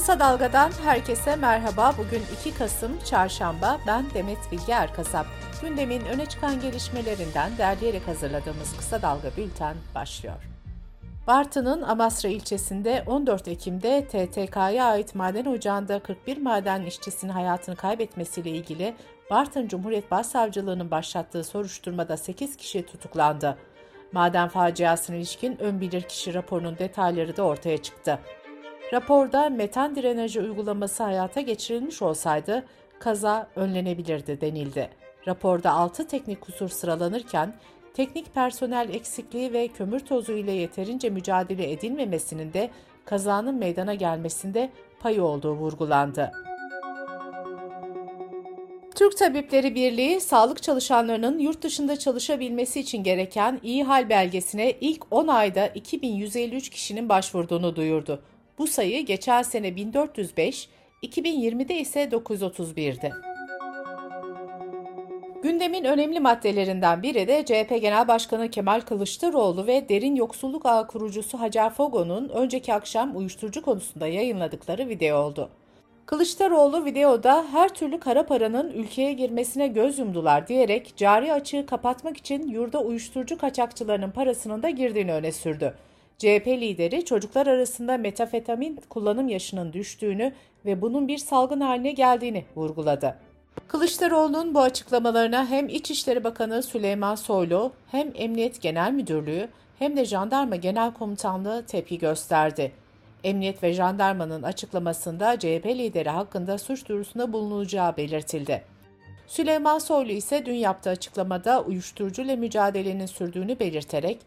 Kısa Dalga'dan herkese merhaba. Bugün 2 Kasım Çarşamba. Ben Demet Bilge Erkasap. Gündemin öne çıkan gelişmelerinden derleyerek hazırladığımız Kısa Dalga Bülten başlıyor. Bartın'ın Amasra ilçesinde 14 Ekim'de TTK'ya ait maden ocağında 41 maden işçisinin hayatını kaybetmesiyle ilgili Bartın Cumhuriyet Başsavcılığı'nın başlattığı soruşturmada 8 kişi tutuklandı. Maden faciasına ilişkin ön bilirkişi raporunun detayları da ortaya çıktı. Raporda metan drenajı uygulaması hayata geçirilmiş olsaydı kaza önlenebilirdi denildi. Raporda 6 teknik kusur sıralanırken teknik personel eksikliği ve kömür tozu ile yeterince mücadele edilmemesinin de kazanın meydana gelmesinde payı olduğu vurgulandı. Türk Tabipleri Birliği, sağlık çalışanlarının yurt dışında çalışabilmesi için gereken iyi hal belgesine ilk 10 ayda 2153 kişinin başvurduğunu duyurdu. Bu sayı geçen sene 1405, 2020'de ise 931'di. Gündemin önemli maddelerinden biri de CHP Genel Başkanı Kemal Kılıçdaroğlu ve Derin Yoksulluk Ağı kurucusu Hacer Fogo'nun önceki akşam uyuşturucu konusunda yayınladıkları video oldu. Kılıçdaroğlu videoda her türlü kara paranın ülkeye girmesine göz yumdular diyerek cari açığı kapatmak için yurda uyuşturucu kaçakçılarının parasının da girdiğini öne sürdü. CHP lideri çocuklar arasında metafetamin kullanım yaşının düştüğünü ve bunun bir salgın haline geldiğini vurguladı. Kılıçdaroğlu'nun bu açıklamalarına hem İçişleri Bakanı Süleyman Soylu hem Emniyet Genel Müdürlüğü hem de Jandarma Genel Komutanlığı tepki gösterdi. Emniyet ve jandarmanın açıklamasında CHP lideri hakkında suç duyurusunda bulunacağı belirtildi. Süleyman Soylu ise dün yaptığı açıklamada uyuşturucuyla mücadelenin sürdüğünü belirterek,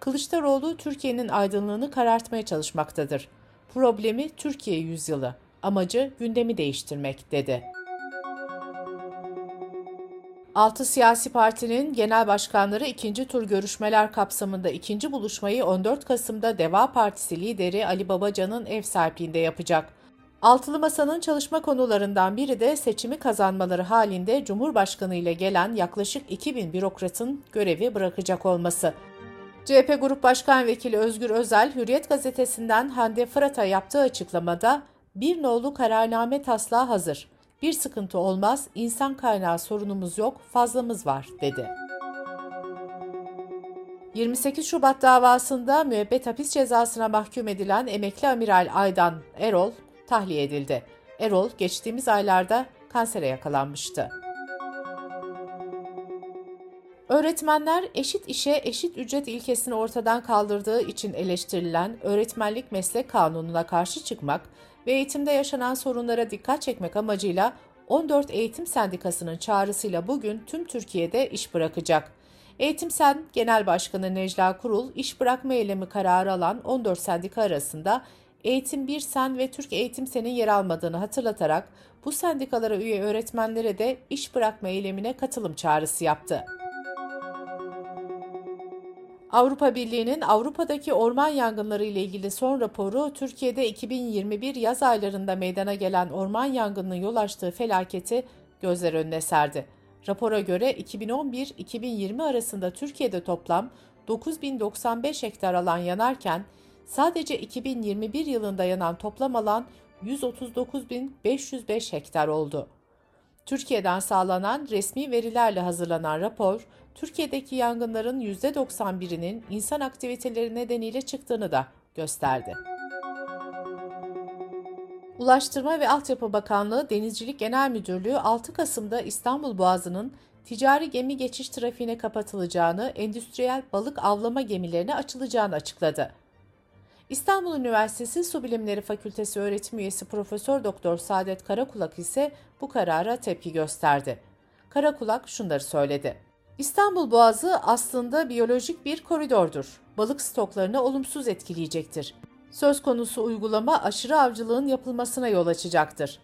Kılıçdaroğlu Türkiye'nin aydınlığını karartmaya çalışmaktadır. Problemi Türkiye yüzyılı, amacı gündemi değiştirmek dedi. Altı siyasi partinin genel başkanları ikinci tur görüşmeler kapsamında ikinci buluşmayı 14 Kasım'da Deva Partisi lideri Ali Babacan'ın ev sahipliğinde yapacak. Altılı Masa'nın çalışma konularından biri de seçimi kazanmaları halinde Cumhurbaşkanı ile gelen yaklaşık 2000 bürokratın görevi bırakacak olması. CHP Grup Başkan Vekili Özgür Özel, Hürriyet Gazetesi'nden Hande Fırat'a yaptığı açıklamada bir nolu kararname taslağı hazır. Bir sıkıntı olmaz, insan kaynağı sorunumuz yok, fazlamız var, dedi. 28 Şubat davasında müebbet hapis cezasına mahkum edilen emekli amiral Aydan Erol tahliye edildi. Erol geçtiğimiz aylarda kansere yakalanmıştı. Öğretmenler eşit işe eşit ücret ilkesini ortadan kaldırdığı için eleştirilen öğretmenlik meslek kanununa karşı çıkmak ve eğitimde yaşanan sorunlara dikkat çekmek amacıyla 14 Eğitim Sendikası'nın çağrısıyla bugün tüm Türkiye'de iş bırakacak. Eğitim Sen Genel Başkanı Necla Kurul, iş bırakma eylemi kararı alan 14 sendika arasında Eğitim Bir Sen ve Türk Eğitim Sen'in yer almadığını hatırlatarak bu sendikalara üye öğretmenlere de iş bırakma eylemine katılım çağrısı yaptı. Avrupa Birliği'nin Avrupa'daki orman yangınları ile ilgili son raporu Türkiye'de 2021 yaz aylarında meydana gelen orman yangınının yol açtığı felaketi gözler önüne serdi. Rapora göre 2011-2020 arasında Türkiye'de toplam 9095 hektar alan yanarken sadece 2021 yılında yanan toplam alan 139.505 hektar oldu. Türkiye'den sağlanan resmi verilerle hazırlanan rapor, Türkiye'deki yangınların %91'inin insan aktiviteleri nedeniyle çıktığını da gösterdi. Ulaştırma ve Altyapı Bakanlığı Denizcilik Genel Müdürlüğü 6 Kasım'da İstanbul Boğazı'nın ticari gemi geçiş trafiğine kapatılacağını, endüstriyel balık avlama gemilerine açılacağını açıkladı. İstanbul Üniversitesi Su Bilimleri Fakültesi öğretim üyesi Profesör Doktor Saadet Karakulak ise bu karara tepki gösterdi. Karakulak şunları söyledi. İstanbul Boğazı aslında biyolojik bir koridordur. Balık stoklarını olumsuz etkileyecektir. Söz konusu uygulama aşırı avcılığın yapılmasına yol açacaktır.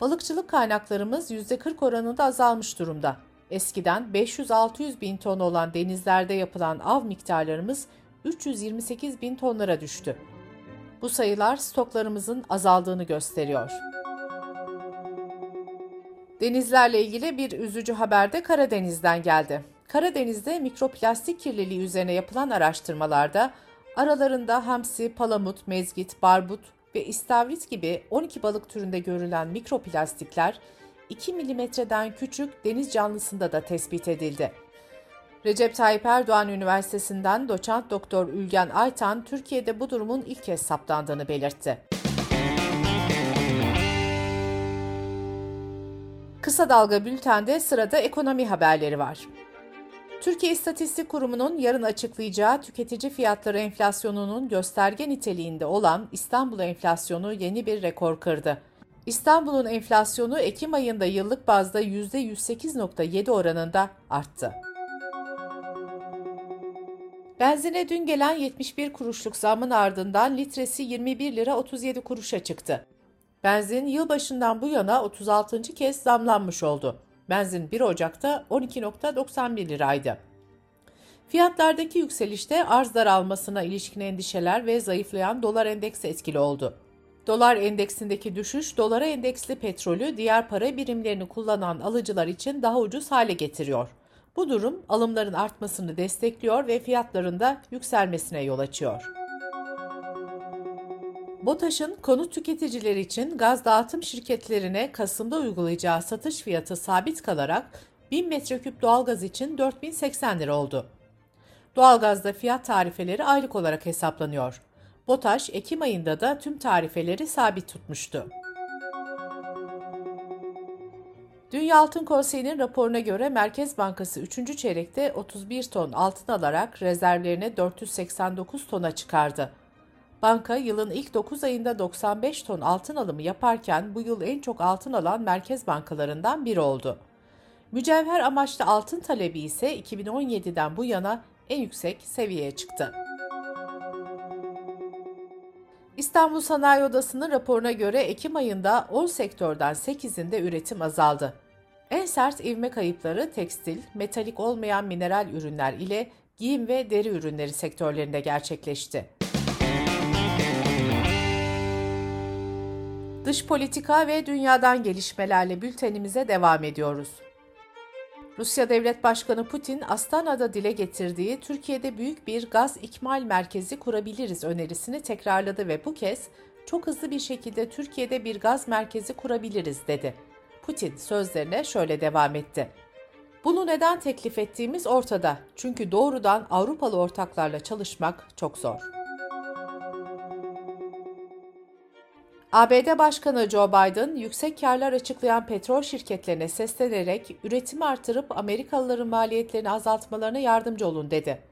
Balıkçılık kaynaklarımız %40 oranında azalmış durumda. Eskiden 500-600 bin ton olan denizlerde yapılan av miktarlarımız 328 bin tonlara düştü. Bu sayılar stoklarımızın azaldığını gösteriyor. Denizlerle ilgili bir üzücü haber de Karadeniz'den geldi. Karadeniz'de mikroplastik kirliliği üzerine yapılan araştırmalarda aralarında hamsi, palamut, mezgit, barbut, ve istavrit gibi 12 balık türünde görülen mikroplastikler 2 milimetreden küçük deniz canlısında da tespit edildi. Recep Tayyip Erdoğan Üniversitesi'nden doçent doktor Ülgen Aytan, Türkiye'de bu durumun ilk kez saptandığını belirtti. Kısa Dalga Bülten'de sırada ekonomi haberleri var. Türkiye İstatistik Kurumu'nun yarın açıklayacağı tüketici fiyatları enflasyonunun gösterge niteliğinde olan İstanbul enflasyonu yeni bir rekor kırdı. İstanbul'un enflasyonu Ekim ayında yıllık bazda %108.7 oranında arttı. Benzine dün gelen 71 kuruşluk zamın ardından litresi 21 lira 37 kuruşa çıktı. Benzin yılbaşından bu yana 36. kez zamlanmış oldu. Benzin 1 Ocak'ta 12.91 liraydı. Fiyatlardaki yükselişte arz daralmasına ilişkin endişeler ve zayıflayan dolar endeksi etkili oldu. Dolar endeksindeki düşüş, dolara endeksli petrolü diğer para birimlerini kullanan alıcılar için daha ucuz hale getiriyor. Bu durum alımların artmasını destekliyor ve fiyatların da yükselmesine yol açıyor. BOTAŞ'ın konut tüketicileri için gaz dağıtım şirketlerine Kasım'da uygulayacağı satış fiyatı sabit kalarak 1000 metreküp doğalgaz için 4080 lira oldu. Doğalgazda fiyat tarifeleri aylık olarak hesaplanıyor. BOTAŞ Ekim ayında da tüm tarifeleri sabit tutmuştu. Dünya Altın Konseyi'nin raporuna göre Merkez Bankası 3. çeyrekte 31 ton altın alarak rezervlerini 489 tona çıkardı. Banka yılın ilk 9 ayında 95 ton altın alımı yaparken bu yıl en çok altın alan merkez bankalarından biri oldu. Mücevher amaçlı altın talebi ise 2017'den bu yana en yüksek seviyeye çıktı. İstanbul Sanayi Odası'nın raporuna göre Ekim ayında 10 sektörden 8'inde üretim azaldı. En sert ivme kayıpları tekstil, metalik olmayan mineral ürünler ile giyim ve deri ürünleri sektörlerinde gerçekleşti. Dış politika ve dünyadan gelişmelerle bültenimize devam ediyoruz. Rusya Devlet Başkanı Putin, Astana'da dile getirdiği Türkiye'de büyük bir gaz ikmal merkezi kurabiliriz önerisini tekrarladı ve bu kez çok hızlı bir şekilde Türkiye'de bir gaz merkezi kurabiliriz dedi. Putin sözlerine şöyle devam etti. Bunu neden teklif ettiğimiz ortada. Çünkü doğrudan Avrupalı ortaklarla çalışmak çok zor. ABD Başkanı Joe Biden, yüksek karlar açıklayan petrol şirketlerine seslenerek üretimi artırıp Amerikalıların maliyetlerini azaltmalarına yardımcı olun dedi.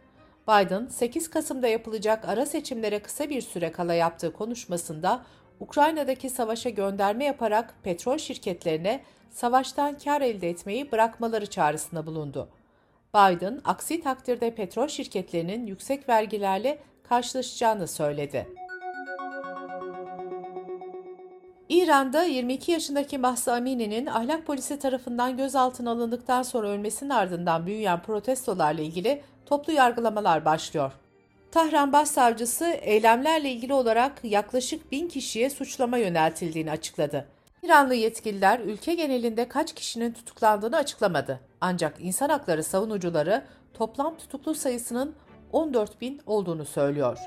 Biden, 8 Kasım'da yapılacak ara seçimlere kısa bir süre kala yaptığı konuşmasında Ukrayna'daki savaşa gönderme yaparak petrol şirketlerine savaştan kar elde etmeyi bırakmaları çağrısında bulundu. Biden, aksi takdirde petrol şirketlerinin yüksek vergilerle karşılaşacağını söyledi. İran'da 22 yaşındaki Mahsa Amini'nin ahlak polisi tarafından gözaltına alındıktan sonra ölmesinin ardından büyüyen protestolarla ilgili toplu yargılamalar başlıyor. Tahran Başsavcısı eylemlerle ilgili olarak yaklaşık bin kişiye suçlama yöneltildiğini açıkladı. İranlı yetkililer ülke genelinde kaç kişinin tutuklandığını açıklamadı. Ancak insan hakları savunucuları toplam tutuklu sayısının 14 bin olduğunu söylüyor.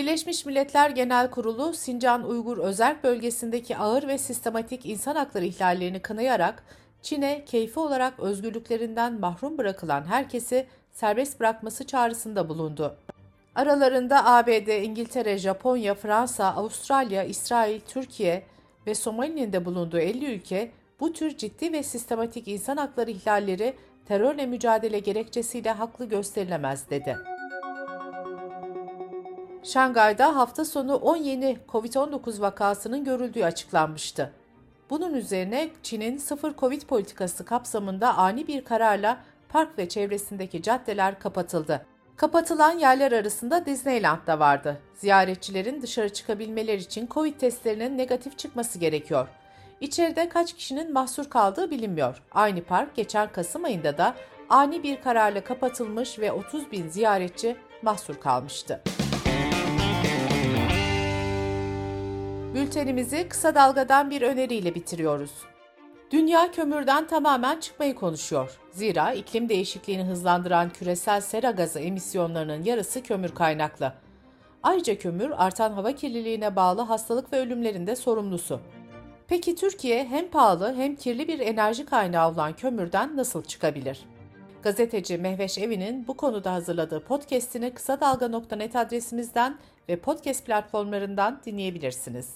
Birleşmiş Milletler Genel Kurulu, Sincan Uygur Özerk Bölgesi'ndeki ağır ve sistematik insan hakları ihlallerini kınayarak Çin'e keyfi olarak özgürlüklerinden mahrum bırakılan herkesi serbest bırakması çağrısında bulundu. Aralarında ABD, İngiltere, Japonya, Fransa, Avustralya, İsrail, Türkiye ve Somali'nin de bulunduğu 50 ülke bu tür ciddi ve sistematik insan hakları ihlalleri terörle mücadele gerekçesiyle haklı gösterilemez dedi. Şangay'da hafta sonu 10 yeni COVID-19 vakasının görüldüğü açıklanmıştı. Bunun üzerine Çin'in sıfır Covid politikası kapsamında ani bir kararla park ve çevresindeki caddeler kapatıldı. Kapatılan yerler arasında Disneyland da vardı. Ziyaretçilerin dışarı çıkabilmeleri için Covid testlerinin negatif çıkması gerekiyor. İçeride kaç kişinin mahsur kaldığı bilinmiyor. Aynı park geçen Kasım ayında da ani bir kararla kapatılmış ve 30 bin ziyaretçi mahsur kalmıştı. Bültenimizi kısa dalgadan bir öneriyle bitiriyoruz. Dünya kömürden tamamen çıkmayı konuşuyor. Zira iklim değişikliğini hızlandıran küresel sera gazı emisyonlarının yarısı kömür kaynaklı. Ayrıca kömür artan hava kirliliğine bağlı hastalık ve ölümlerinde sorumlusu. Peki Türkiye hem pahalı hem kirli bir enerji kaynağı olan kömürden nasıl çıkabilir? Gazeteci Mehveş Evi'nin bu konuda hazırladığı podcast'ini kısa dalga.net adresimizden ve podcast platformlarından dinleyebilirsiniz.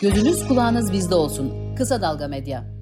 Gözünüz kulağınız bizde olsun. Kısa Dalga Medya.